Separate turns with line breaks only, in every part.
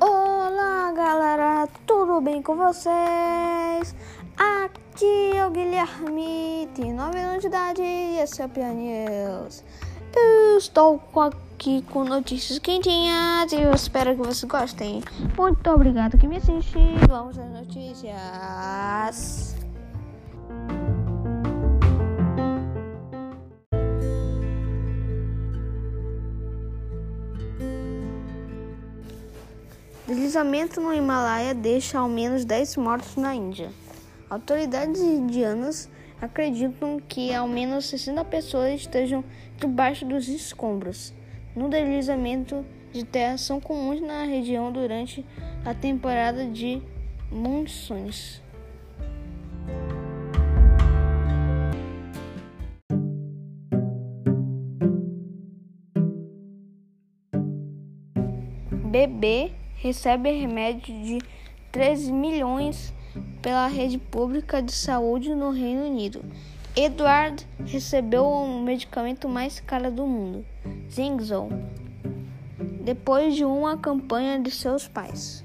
Olá galera, tudo bem com vocês? Aqui é o Guilherme, tenho 9 anos de idade e esse é o Pian News. Eu estou aqui com notícias quentinhas e eu espero que vocês gostem. Muito obrigado que me assiste. Vamos às notícias. Deslizamento no Himalaia deixa ao menos 10 mortos na Índia. Autoridades indianas acreditam que ao menos 60 pessoas estejam debaixo dos escombros. No deslizamento de terra são comuns na região durante a temporada de monções. Bebê recebe remédio de 3 milhões pela rede pública de saúde no Reino Unido. Edward recebeu o medicamento mais caro do mundo, Zingzol, depois de uma campanha de seus pais.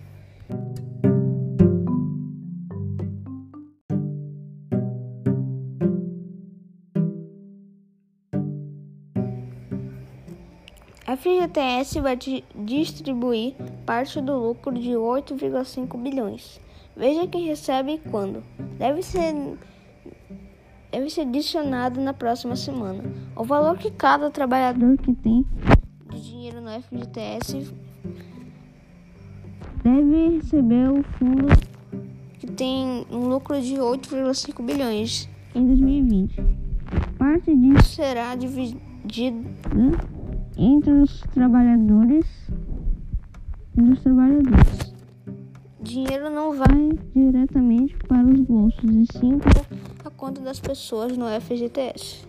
A FGTS vai distribuir parte do lucro de 8,5 bilhões. Veja quem recebe e quando. Deve ser, deve ser adicionado na próxima semana. O valor que cada trabalhador que tem de dinheiro no FGTS deve receber o fundo que tem um lucro de 8,5 bilhões em 2020. Parte disso será dividida entre os trabalhadores e os trabalhadores. Dinheiro não vai diretamente para os bolsos e sim para a conta das pessoas no FGTS.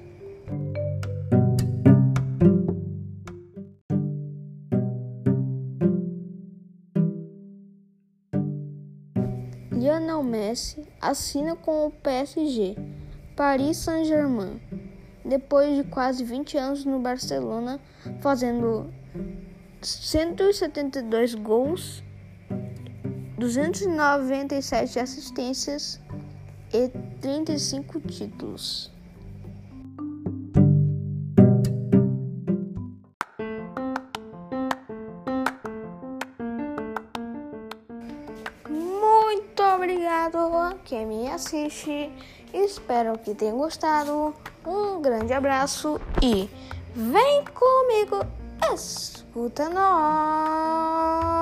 Lionel Messi assina com o PSG, Paris Saint-Germain depois de quase 20 anos no Barcelona, fazendo 172 gols, 297 assistências e 35 títulos. Muito obrigado quem me assiste. Espero que tenham gostado. Um grande abraço e vem comigo, escuta nós!